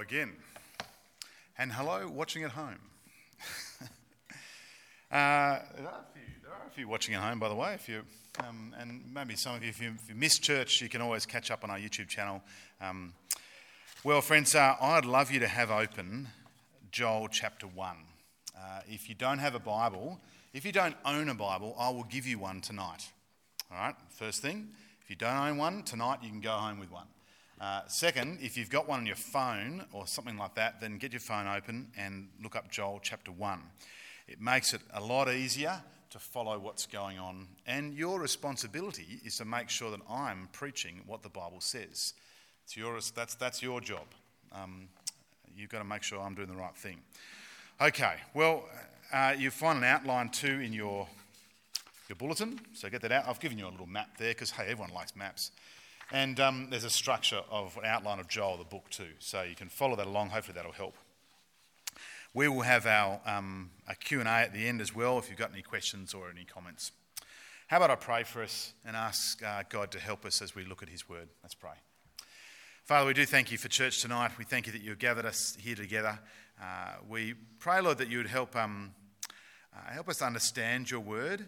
again. And hello, watching at home. uh, there, are few, there, are a few, watching at home, by the way. If you, um, and maybe some of you if, you, if you miss church, you can always catch up on our YouTube channel. Um, well, friends, uh, I'd love you to have open Joel chapter 1. Uh, if you don't have a Bible, if you don't own a Bible, I will give you one tonight. All right, first thing, if you don't own one, tonight you can go home with one. Uh, second, if you've got one on your phone or something like that, then get your phone open and look up Joel chapter 1. It makes it a lot easier to follow what's going on. And your responsibility is to make sure that I'm preaching what the Bible says. It's your, that's, that's your job. Um, you've got to make sure I'm doing the right thing. Okay, well, uh, you find an outline too in your, your bulletin. So get that out. I've given you a little map there because, hey, everyone likes maps. And um, there's a structure of an outline of Joel, the book, too. So you can follow that along. Hopefully, that'll help. We will have our um, a Q&A at the end as well if you've got any questions or any comments. How about I pray for us and ask uh, God to help us as we look at his word? Let's pray. Father, we do thank you for church tonight. We thank you that you've gathered us here together. Uh, we pray, Lord, that you would help, um, uh, help us understand your word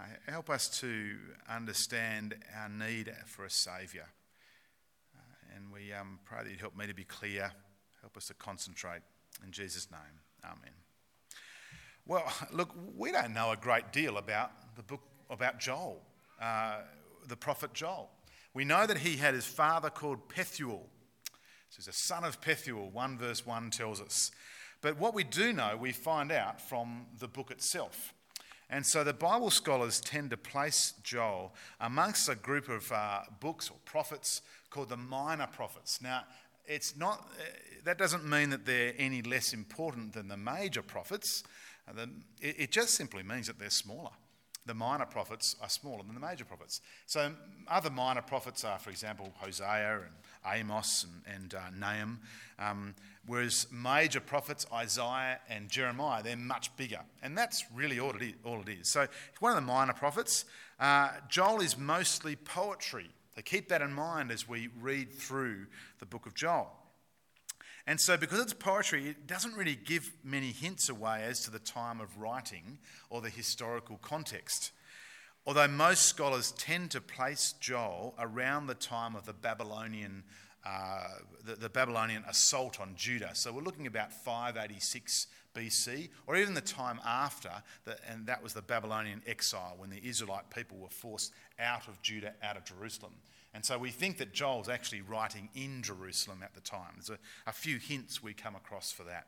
uh, help us to understand our need for a Saviour. Uh, and we um, pray that you'd help me to be clear, help us to concentrate. In Jesus' name, Amen. Well, look, we don't know a great deal about the book about Joel, uh, the prophet Joel. We know that he had his father called Pethuel. So he's a son of Pethuel, 1 verse 1 tells us. But what we do know, we find out from the book itself. And so the Bible scholars tend to place Joel amongst a group of uh, books or prophets called the minor prophets. Now, it's not, uh, that doesn't mean that they're any less important than the major prophets. Uh, it just simply means that they're smaller. The minor prophets are smaller than the major prophets. So, other minor prophets are, for example, Hosea and Amos and, and uh, Nahum. Um, Whereas major prophets, Isaiah and Jeremiah, they're much bigger. And that's really all it is. All it is. So, one of the minor prophets, uh, Joel is mostly poetry. So, keep that in mind as we read through the book of Joel. And so, because it's poetry, it doesn't really give many hints away as to the time of writing or the historical context. Although most scholars tend to place Joel around the time of the Babylonian uh, the, the, Babylonian assault on Judah. So we're looking about 586 BC, or even the time after, the, and that was the Babylonian exile when the Israelite people were forced out of Judah, out of Jerusalem. And so we think that Joel's actually writing in Jerusalem at the time. There's a, a few hints we come across for that.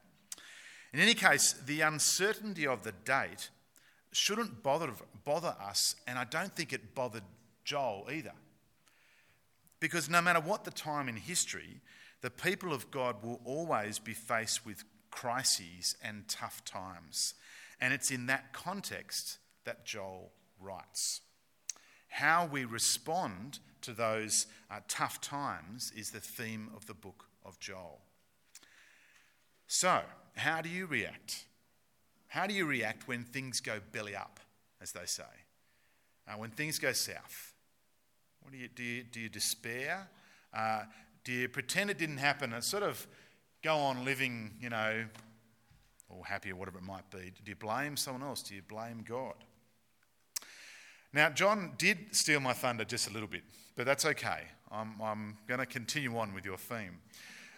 In any case, the uncertainty of the date shouldn't bother, bother us, and I don't think it bothered Joel either. Because no matter what the time in history, the people of God will always be faced with crises and tough times. And it's in that context that Joel writes. How we respond to those uh, tough times is the theme of the book of Joel. So, how do you react? How do you react when things go belly up, as they say? Uh, when things go south? What do you do? You, do you despair? Uh, do you pretend it didn't happen and sort of go on living, you know, or happy or whatever it might be? Do you blame someone else? Do you blame God? Now, John did steal my thunder just a little bit, but that's okay. I'm, I'm going to continue on with your theme.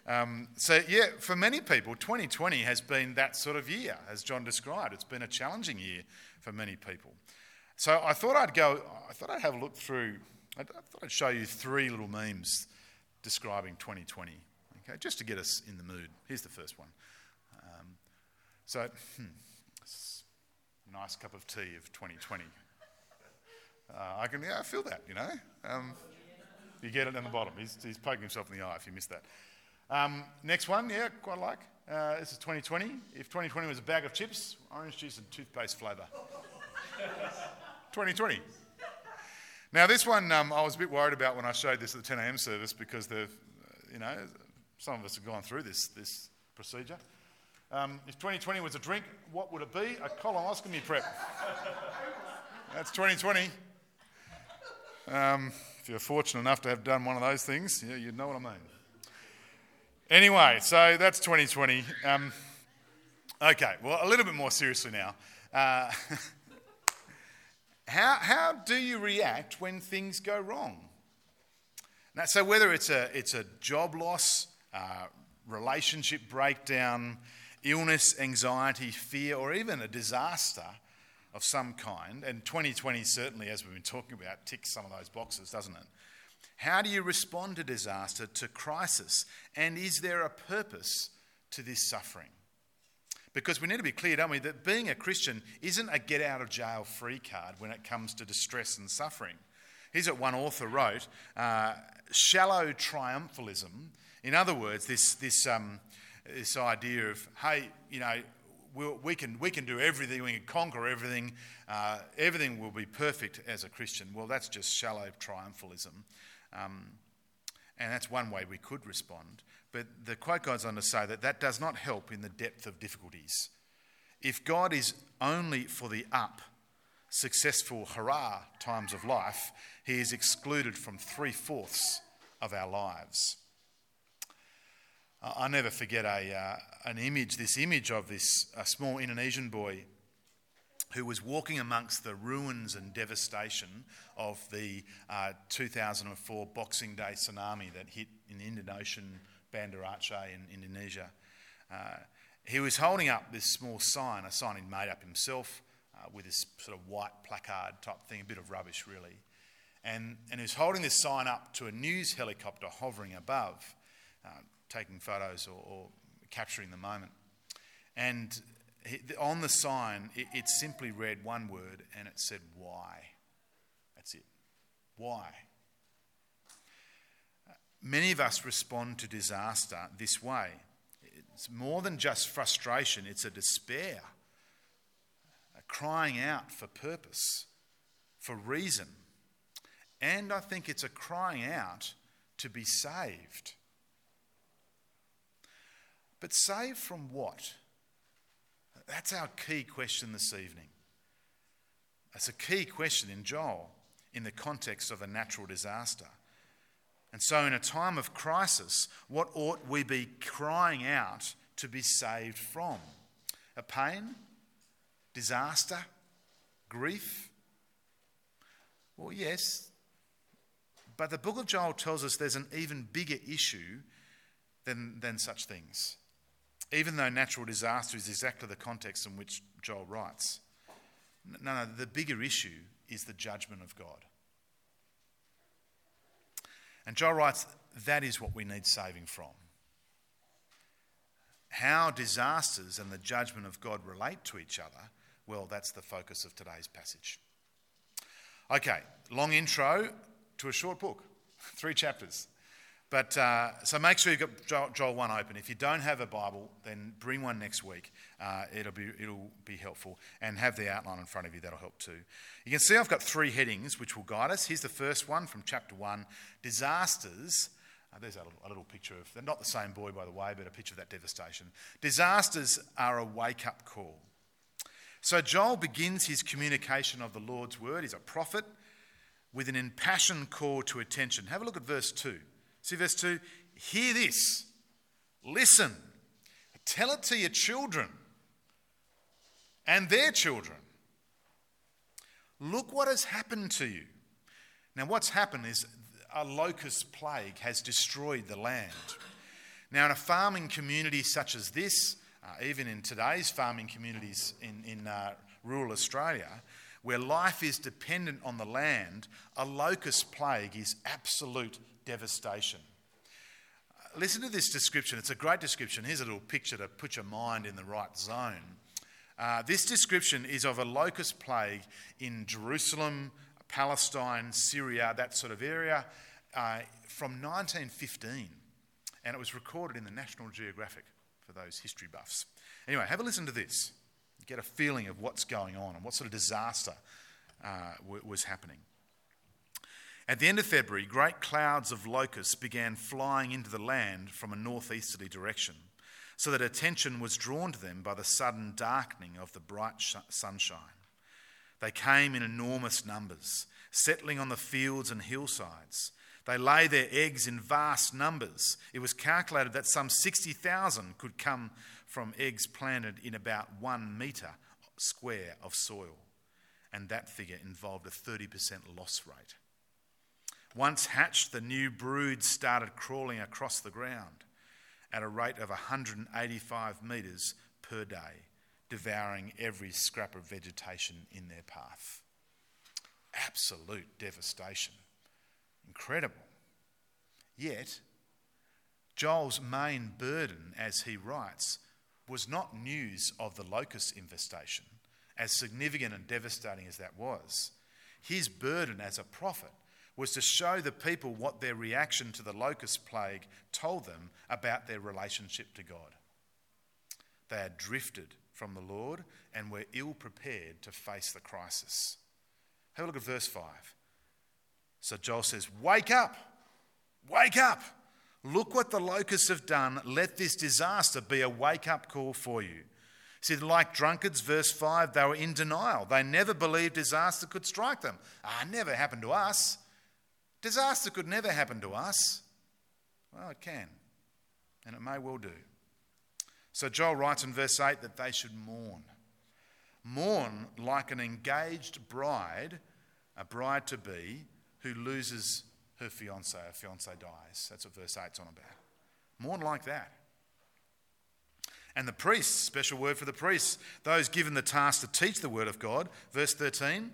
Um, so, yeah, for many people, 2020 has been that sort of year, as John described. It's been a challenging year for many people. So, I thought I'd go, I thought I'd have a look through I thought I'd show you three little memes describing 2020, okay, just to get us in the mood. Here's the first one. Um, so, hmm, nice cup of tea of 2020. Uh, I can, yeah, I feel that, you know. Um, you get it in the bottom. He's, he's, poking himself in the eye if you missed that. Um, next one, yeah, quite like. Uh, this is 2020. If 2020 was a bag of chips, orange juice and toothpaste flavour. 2020. Now, this one um, I was a bit worried about when I showed this at the 10 a.m. service because the, you know, some of us have gone through this, this procedure. Um, if 2020 was a drink, what would it be? A colonoscopy prep. That's 2020. Um, if you're fortunate enough to have done one of those things, yeah, you'd know what I mean. Anyway, so that's 2020. Um, okay, well, a little bit more seriously now. Uh, how, how do you react when things go wrong? Now, so, whether it's a, it's a job loss, uh, relationship breakdown, illness, anxiety, fear, or even a disaster of some kind, and 2020 certainly, as we've been talking about, ticks some of those boxes, doesn't it? How do you respond to disaster, to crisis? And is there a purpose to this suffering? Because we need to be clear, don't we, that being a Christian isn't a get out of jail free card when it comes to distress and suffering. Here's what one author wrote uh, shallow triumphalism. In other words, this, this, um, this idea of, hey, you know, we'll, we, can, we can do everything, we can conquer everything, uh, everything will be perfect as a Christian. Well, that's just shallow triumphalism. Um, and that's one way we could respond. But the quote goes on to say that that does not help in the depth of difficulties. If God is only for the up, successful hurrah times of life, he is excluded from three fourths of our lives. I'll never forget a, uh, an image, this image of this a small Indonesian boy who was walking amongst the ruins and devastation of the uh, 2004 Boxing Day tsunami that hit in the Indian Ocean, Banda Aceh in Indonesia. Uh, he was holding up this small sign, a sign he'd made up himself uh, with this sort of white placard type thing, a bit of rubbish really. And, and he was holding this sign up to a news helicopter hovering above, uh, taking photos or, or capturing the moment. And on the sign, it, it simply read one word and it said, Why? That's it. Why? Many of us respond to disaster this way. It's more than just frustration, it's a despair, a crying out for purpose, for reason. And I think it's a crying out to be saved. But saved from what? That's our key question this evening. That's a key question in Joel in the context of a natural disaster. And so, in a time of crisis, what ought we be crying out to be saved from? A pain? Disaster? Grief? Well, yes. But the book of Joel tells us there's an even bigger issue than, than such things even though natural disaster is exactly the context in which Joel writes. No, no, the bigger issue is the judgment of God. And Joel writes, that is what we need saving from. How disasters and the judgment of God relate to each other, well, that's the focus of today's passage. Okay, long intro to a short book, three chapters. But uh, so make sure you've got Joel, Joel 1 open. If you don't have a Bible, then bring one next week. Uh, it'll, be, it'll be helpful. And have the outline in front of you, that'll help too. You can see I've got three headings which will guide us. Here's the first one from chapter 1 Disasters. Uh, there's a little, a little picture of, not the same boy, by the way, but a picture of that devastation. Disasters are a wake up call. So Joel begins his communication of the Lord's word. He's a prophet with an impassioned call to attention. Have a look at verse 2. See verse 2 Hear this, listen, tell it to your children and their children. Look what has happened to you. Now, what's happened is a locust plague has destroyed the land. Now, in a farming community such as this, uh, even in today's farming communities in, in uh, rural Australia, where life is dependent on the land, a locust plague is absolute devastation. Uh, listen to this description. It's a great description. Here's a little picture to put your mind in the right zone. Uh, this description is of a locust plague in Jerusalem, Palestine, Syria, that sort of area, uh, from 1915. And it was recorded in the National Geographic for those history buffs. Anyway, have a listen to this. Get a feeling of what's going on and what sort of disaster uh, w- was happening. At the end of February, great clouds of locusts began flying into the land from a northeasterly direction, so that attention was drawn to them by the sudden darkening of the bright sh- sunshine. They came in enormous numbers, settling on the fields and hillsides. They lay their eggs in vast numbers. It was calculated that some 60,000 could come from eggs planted in about one metre square of soil, and that figure involved a 30% loss rate. Once hatched, the new brood started crawling across the ground at a rate of 185 metres per day, devouring every scrap of vegetation in their path. Absolute devastation. Incredible. Yet, Joel's main burden, as he writes, was not news of the locust infestation, as significant and devastating as that was. His burden as a prophet was to show the people what their reaction to the locust plague told them about their relationship to God. They had drifted from the Lord and were ill prepared to face the crisis. Have a look at verse 5. So Joel says, Wake up! Wake up! Look what the locusts have done. Let this disaster be a wake up call for you. See, like drunkards, verse 5, they were in denial. They never believed disaster could strike them. Ah, never happened to us. Disaster could never happen to us. Well, it can, and it may well do. So Joel writes in verse 8 that they should mourn. Mourn like an engaged bride, a bride to be, who loses her fiance, her fiance dies. That's what verse 8's on about. Mourn like that. And the priests, special word for the priests, those given the task to teach the word of God, verse 13,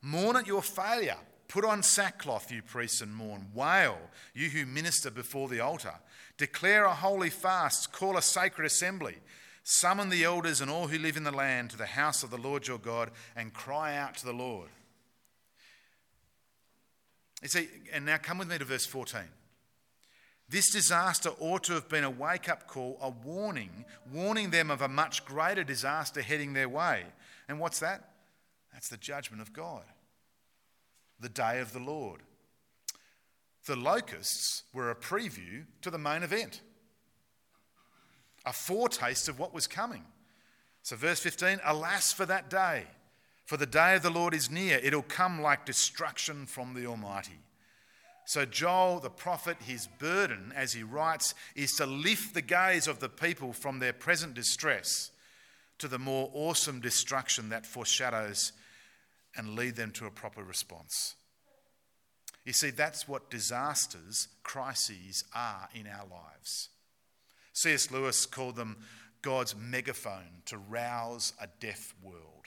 mourn at your failure. Put on sackcloth, you priests, and mourn. Wail, you who minister before the altar. Declare a holy fast. Call a sacred assembly. Summon the elders and all who live in the land to the house of the Lord your God and cry out to the Lord. You see, and now come with me to verse 14. This disaster ought to have been a wake up call, a warning, warning them of a much greater disaster heading their way. And what's that? That's the judgment of God, the day of the Lord. The locusts were a preview to the main event, a foretaste of what was coming. So, verse 15 Alas for that day! For the day of the Lord is near. It'll come like destruction from the Almighty. So, Joel, the prophet, his burden, as he writes, is to lift the gaze of the people from their present distress to the more awesome destruction that foreshadows and lead them to a proper response. You see, that's what disasters, crises are in our lives. C.S. Lewis called them God's megaphone to rouse a deaf world.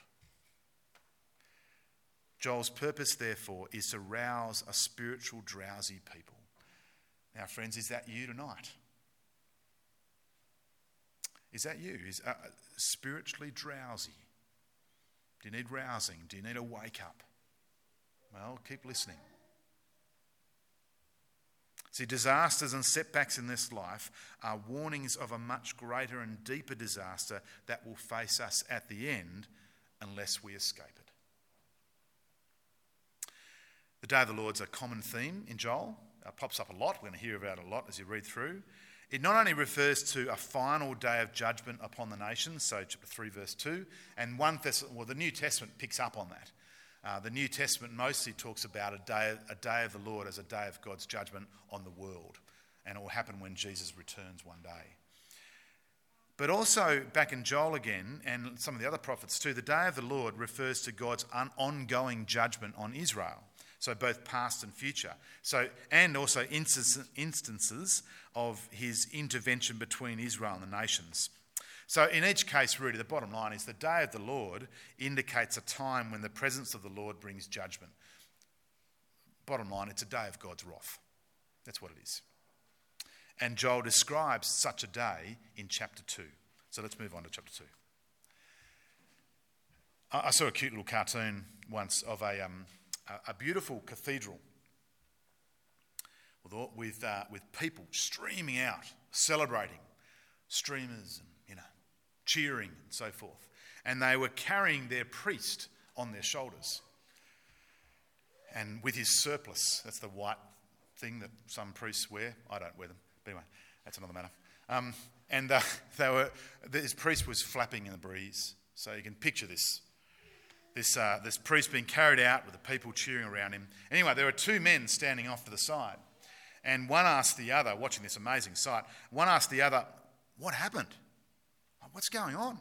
Joel's purpose, therefore, is to rouse a spiritual, drowsy people. Now, friends, is that you tonight? Is that you? Is uh, spiritually drowsy? Do you need rousing? Do you need a wake up? Well, keep listening. See, disasters and setbacks in this life are warnings of a much greater and deeper disaster that will face us at the end unless we escape it. The day of the Lord's a common theme in Joel. It pops up a lot. We're going to hear about it a lot as you read through. It not only refers to a final day of judgment upon the nations, so chapter 3, verse 2, and 1 Thess- well, the New Testament picks up on that. Uh, the New Testament mostly talks about a day, a day of the Lord as a day of God's judgment on the world, and it will happen when Jesus returns one day. But also, back in Joel again, and some of the other prophets too, the day of the Lord refers to God's un- ongoing judgment on Israel. So both past and future. So and also instances of his intervention between Israel and the nations. So in each case, really, the bottom line is the day of the Lord indicates a time when the presence of the Lord brings judgment. Bottom line, it's a day of God's wrath. That's what it is. And Joel describes such a day in chapter 2. So let's move on to chapter 2. I saw a cute little cartoon once of a, um, a, beautiful cathedral with, uh, with people streaming out, celebrating, streamers, and, you know, cheering and so forth. And they were carrying their priest on their shoulders. And with his surplice, that's the white thing that some priests wear. I don't wear them. But anyway, that's another matter. Um, and uh, they were, this priest was flapping in the breeze. So you can picture this this, uh, this priest being carried out with the people cheering around him. Anyway, there are two men standing off to the side. And one asked the other, watching this amazing sight, one asked the other, What happened? What's going on?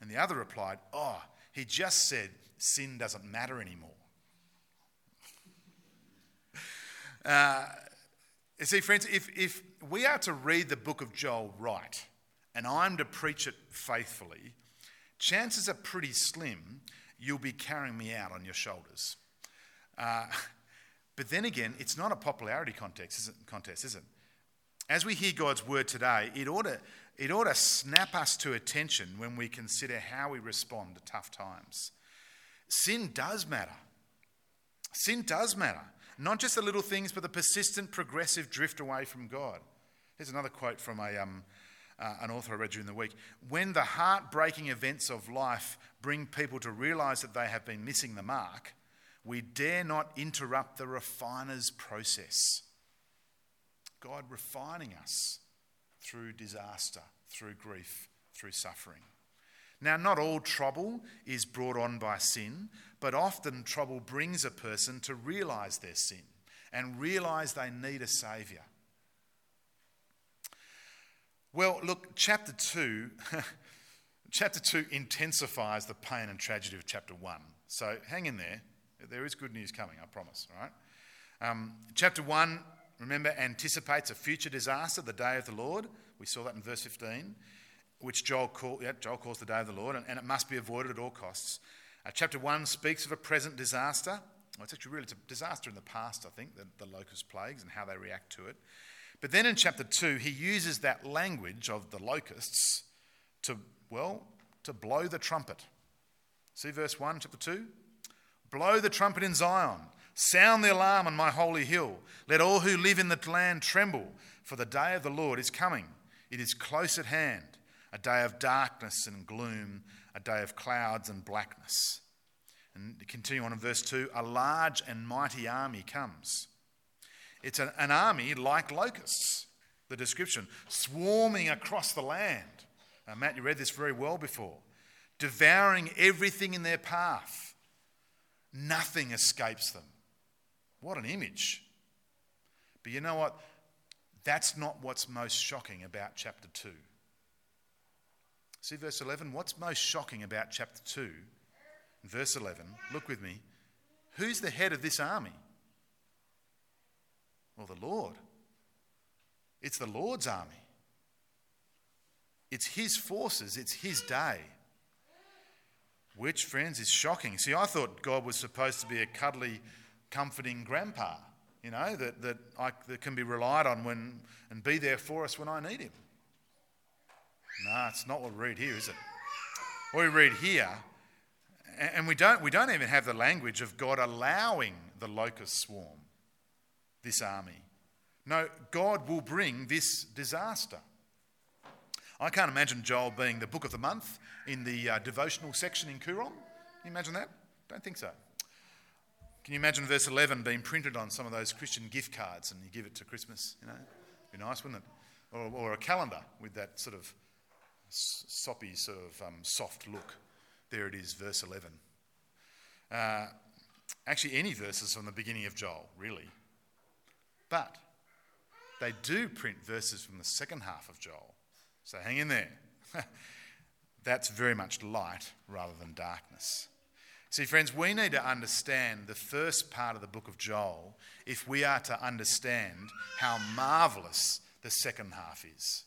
And the other replied, Oh, he just said sin doesn't matter anymore. uh, you see, friends, if, if we are to read the book of Joel right, and I'm to preach it faithfully, chances are pretty slim you'll be carrying me out on your shoulders. Uh, but then again, it's not a popularity contest, is it? Contest, is it? As we hear God's word today, it ought, to, it ought to snap us to attention when we consider how we respond to tough times. Sin does matter. Sin does matter. Not just the little things, but the persistent, progressive drift away from God. Here's another quote from a, um, uh, an author I read during the week. When the heartbreaking events of life bring people to realize that they have been missing the mark, we dare not interrupt the refiner's process. God refining us through disaster, through grief, through suffering. Now, not all trouble is brought on by sin, but often trouble brings a person to realize their sin and realize they need a Saviour. Well, look, chapter 2, chapter 2 intensifies the pain and tragedy of chapter 1. So hang in there. There is good news coming, I promise, all right? Um, chapter 1, remember, anticipates a future disaster, the day of the Lord. We saw that in verse 15, which Joel, call, yeah, Joel calls the day of the Lord, and, and it must be avoided at all costs. Uh, chapter 1 speaks of a present disaster. Well, it's actually really it's a disaster in the past, I think, the, the locust plagues and how they react to it. But then in chapter 2, he uses that language of the locusts to, well, to blow the trumpet. See verse 1, chapter 2? Blow the trumpet in Zion. Sound the alarm on my holy hill. Let all who live in the land tremble, for the day of the Lord is coming. It is close at hand, a day of darkness and gloom, a day of clouds and blackness. And continue on in verse 2 a large and mighty army comes. It's an, an army like locusts, the description, swarming across the land. Matt, you read this very well before. Devouring everything in their path. Nothing escapes them. What an image. But you know what? That's not what's most shocking about chapter 2. See verse 11? What's most shocking about chapter 2? verse 11, look with me. Who's the head of this army? The Lord. It's the Lord's army. It's His forces, it's His day. Which, friends, is shocking. See, I thought God was supposed to be a cuddly, comforting grandpa, you know, that, that, I, that can be relied on when, and be there for us when I need Him. No, it's not what we read here, is it? What we read here, and we don't, we don't even have the language of God allowing the locust swarm this army. No, God will bring this disaster. I can't imagine Joel being the book of the month in the uh, devotional section in Koorong. Can you imagine that? Don't think so. Can you imagine verse 11 being printed on some of those Christian gift cards and you give it to Christmas? You know, be nice, wouldn't it? Or, or a calendar with that sort of soppy, sort of um, soft look. There it is, verse 11. Uh, actually, any verses from the beginning of Joel, really. But they do print verses from the second half of Joel. So hang in there. That's very much light rather than darkness. See, friends, we need to understand the first part of the book of Joel if we are to understand how marvelous the second half is.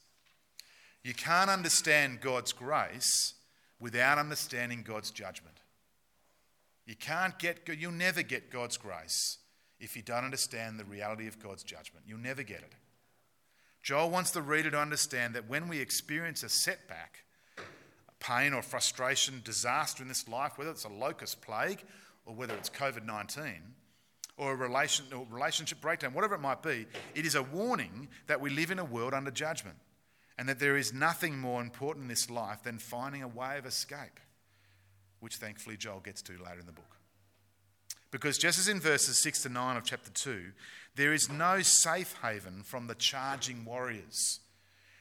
You can't understand God's grace without understanding God's judgment. You can't get, you'll never get God's grace if you don't understand the reality of God's judgment. You'll never get it. Joel wants the reader to understand that when we experience a setback, pain or frustration, disaster in this life, whether it's a locust plague or whether it's COVID 19, or a relation, or relationship breakdown, whatever it might be, it is a warning that we live in a world under judgment and that there is nothing more important in this life than finding a way of escape, which thankfully Joel gets to later in the book. Because just as in verses 6 to 9 of chapter 2, there is no safe haven from the charging warriors.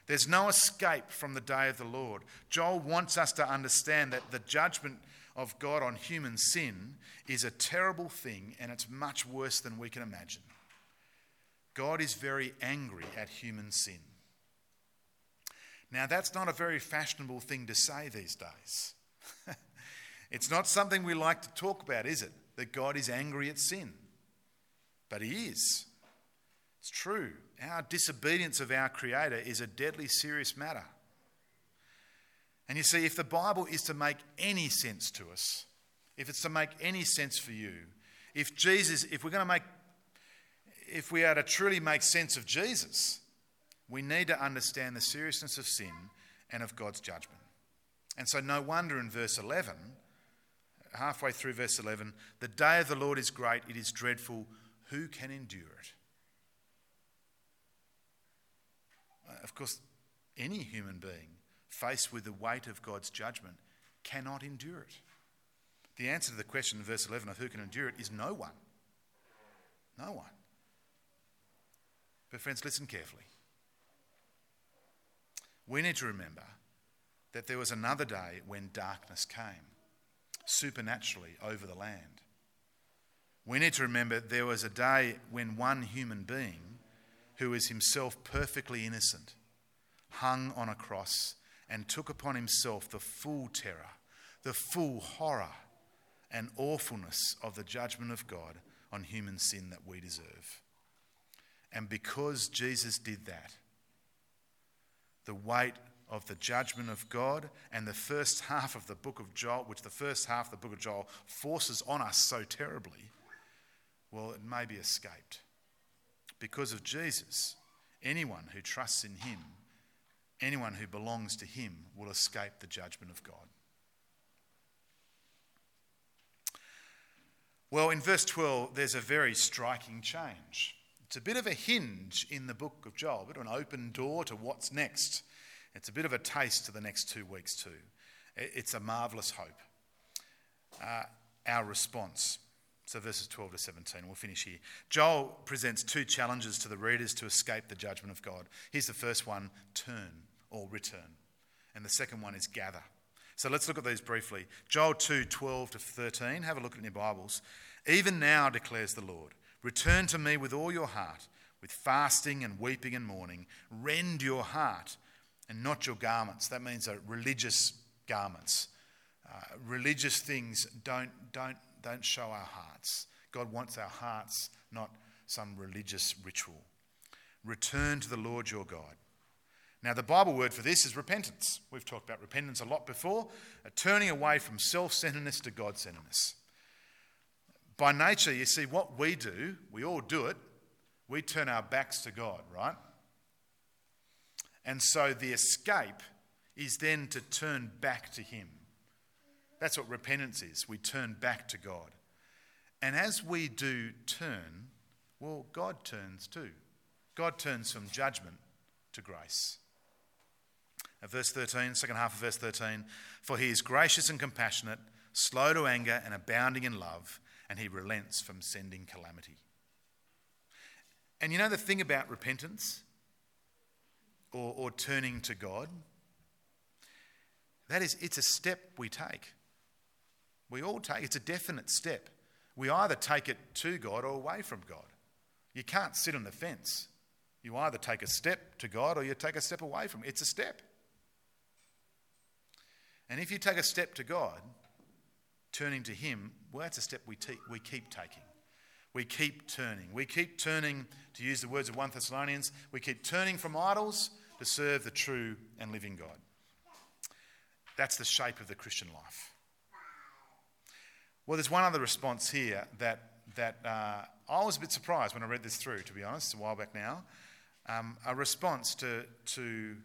There's no escape from the day of the Lord. Joel wants us to understand that the judgment of God on human sin is a terrible thing and it's much worse than we can imagine. God is very angry at human sin. Now, that's not a very fashionable thing to say these days. it's not something we like to talk about, is it? That God is angry at sin. But He is. It's true. Our disobedience of our Creator is a deadly serious matter. And you see, if the Bible is to make any sense to us, if it's to make any sense for you, if Jesus, if we're going to make, if we are to truly make sense of Jesus, we need to understand the seriousness of sin and of God's judgment. And so, no wonder in verse 11, halfway through verse 11, the day of the Lord is great, it is dreadful. Who can endure it? Uh, of course, any human being faced with the weight of God's judgment cannot endure it. The answer to the question in verse 11 of who can endure it is no one. No one. But, friends, listen carefully. We need to remember that there was another day when darkness came supernaturally over the land. We need to remember there was a day when one human being, who is himself perfectly innocent, hung on a cross and took upon himself the full terror, the full horror and awfulness of the judgment of God on human sin that we deserve. And because Jesus did that, the weight of the judgment of God and the first half of the book of Joel, which the first half of the book of Joel forces on us so terribly, well, it may be escaped. Because of Jesus, anyone who trusts in him, anyone who belongs to him, will escape the judgment of God. Well, in verse 12, there's a very striking change. It's a bit of a hinge in the book of Joel, of an open door to what's next. It's a bit of a taste to the next two weeks, too. It's a marvellous hope. Uh, our response. So, verses 12 to 17, we'll finish here. Joel presents two challenges to the readers to escape the judgment of God. Here's the first one turn or return. And the second one is gather. So, let's look at these briefly. Joel 2 12 to 13. Have a look at your Bibles. Even now, declares the Lord. Return to me with all your heart, with fasting and weeping and mourning. Rend your heart and not your garments. That means uh, religious garments. Uh, religious things don't, don't, don't show our hearts. God wants our hearts, not some religious ritual. Return to the Lord your God. Now, the Bible word for this is repentance. We've talked about repentance a lot before, a turning away from self centeredness to God centeredness. By nature, you see, what we do, we all do it, we turn our backs to God, right? And so the escape is then to turn back to Him. That's what repentance is. We turn back to God. And as we do turn, well, God turns too. God turns from judgment to grace. Verse 13, second half of verse 13, for he is gracious and compassionate, slow to anger, and abounding in love and he relents from sending calamity. And you know the thing about repentance or, or turning to God? That is, it's a step we take. We all take, it's a definite step. We either take it to God or away from God. You can't sit on the fence. You either take a step to God or you take a step away from it. It's a step. And if you take a step to God, turning to Him, well, that's a step we, te- we keep taking. We keep turning. We keep turning, to use the words of 1 Thessalonians, we keep turning from idols to serve the true and living God. That's the shape of the Christian life. Well, there's one other response here that, that uh, I was a bit surprised when I read this through, to be honest, a while back now. Um, a response to, to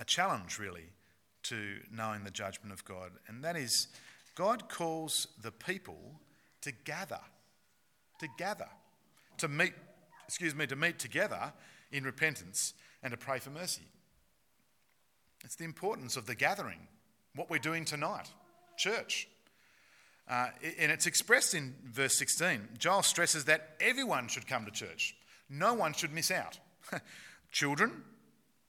a challenge, really, to knowing the judgment of God, and that is God calls the people to gather, to gather, to meet, excuse me, to meet together in repentance and to pray for mercy. It's the importance of the gathering, what we're doing tonight, church. Uh, and it's expressed in verse 16. Joel stresses that everyone should come to church, no one should miss out. Children,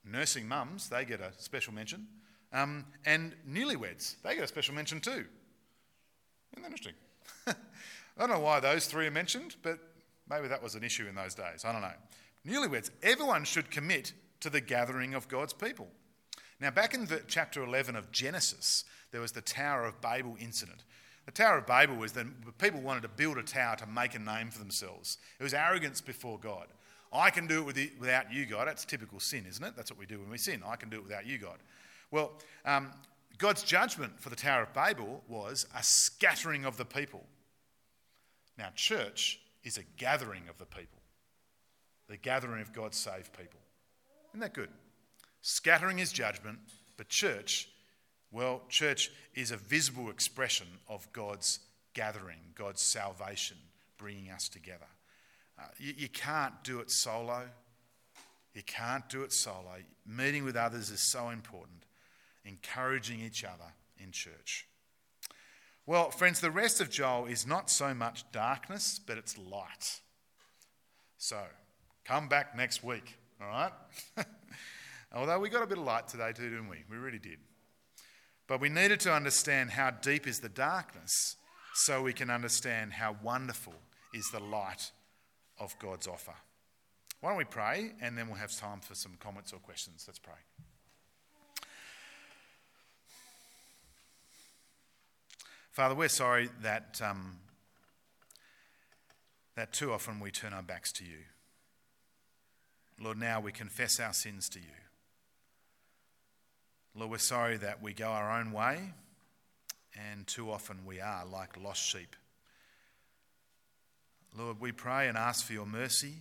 nursing mums, they get a special mention. Um, and newlyweds, they get a special mention too. Isn't that interesting? I don't know why those three are mentioned, but Maybe that was an issue in those days. I don't know. Newlyweds, everyone should commit to the gathering of God's people. Now, back in chapter 11 of Genesis, there was the Tower of Babel incident. The Tower of Babel was that people wanted to build a tower to make a name for themselves. It was arrogance before God. I can do it without you, God. That's typical sin, isn't it? That's what we do when we sin. I can do it without you, God. Well, um, God's judgment for the Tower of Babel was a scattering of the people. Now, church is a gathering of the people, the gathering of God's saved people. Isn't that good? Scattering is judgment, but church, well, church is a visible expression of God's gathering, God's salvation, bringing us together. Uh, you, you can't do it solo. You can't do it solo. Meeting with others is so important, encouraging each other in church. Well, friends, the rest of Joel is not so much darkness, but it's light. So, come back next week, all right? Although we got a bit of light today too, didn't we? We really did. But we needed to understand how deep is the darkness so we can understand how wonderful is the light of God's offer. Why don't we pray and then we'll have time for some comments or questions? Let's pray. Father, we're sorry that, um, that too often we turn our backs to you. Lord, now we confess our sins to you. Lord, we're sorry that we go our own way, and too often we are like lost sheep. Lord, we pray and ask for your mercy.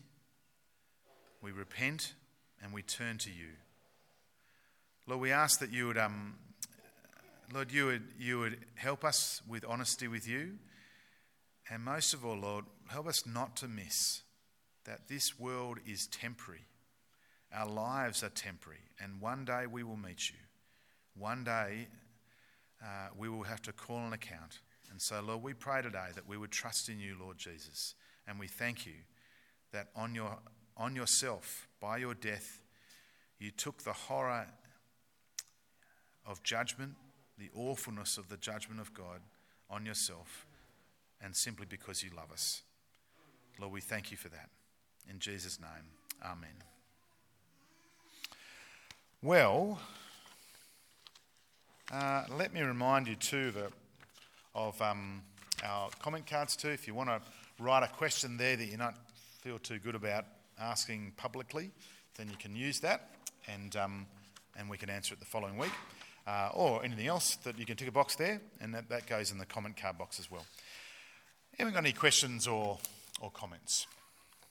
We repent and we turn to you. Lord, we ask that you would um, Lord, you would, you would help us with honesty with you. And most of all, Lord, help us not to miss that this world is temporary. Our lives are temporary. And one day we will meet you. One day uh, we will have to call an account. And so, Lord, we pray today that we would trust in you, Lord Jesus. And we thank you that on, your, on yourself, by your death, you took the horror of judgment the awfulness of the judgment of God on yourself, and simply because you love us. Lord, we thank you for that. In Jesus' name, amen. Well, uh, let me remind you too of um, our comment cards too. If you want to write a question there that you don't feel too good about asking publicly, then you can use that, and um, and we can answer it the following week uh, or anything else that you can tick a box there, and that, that goes in the comment card box as well. Anyone got any questions or, or comments?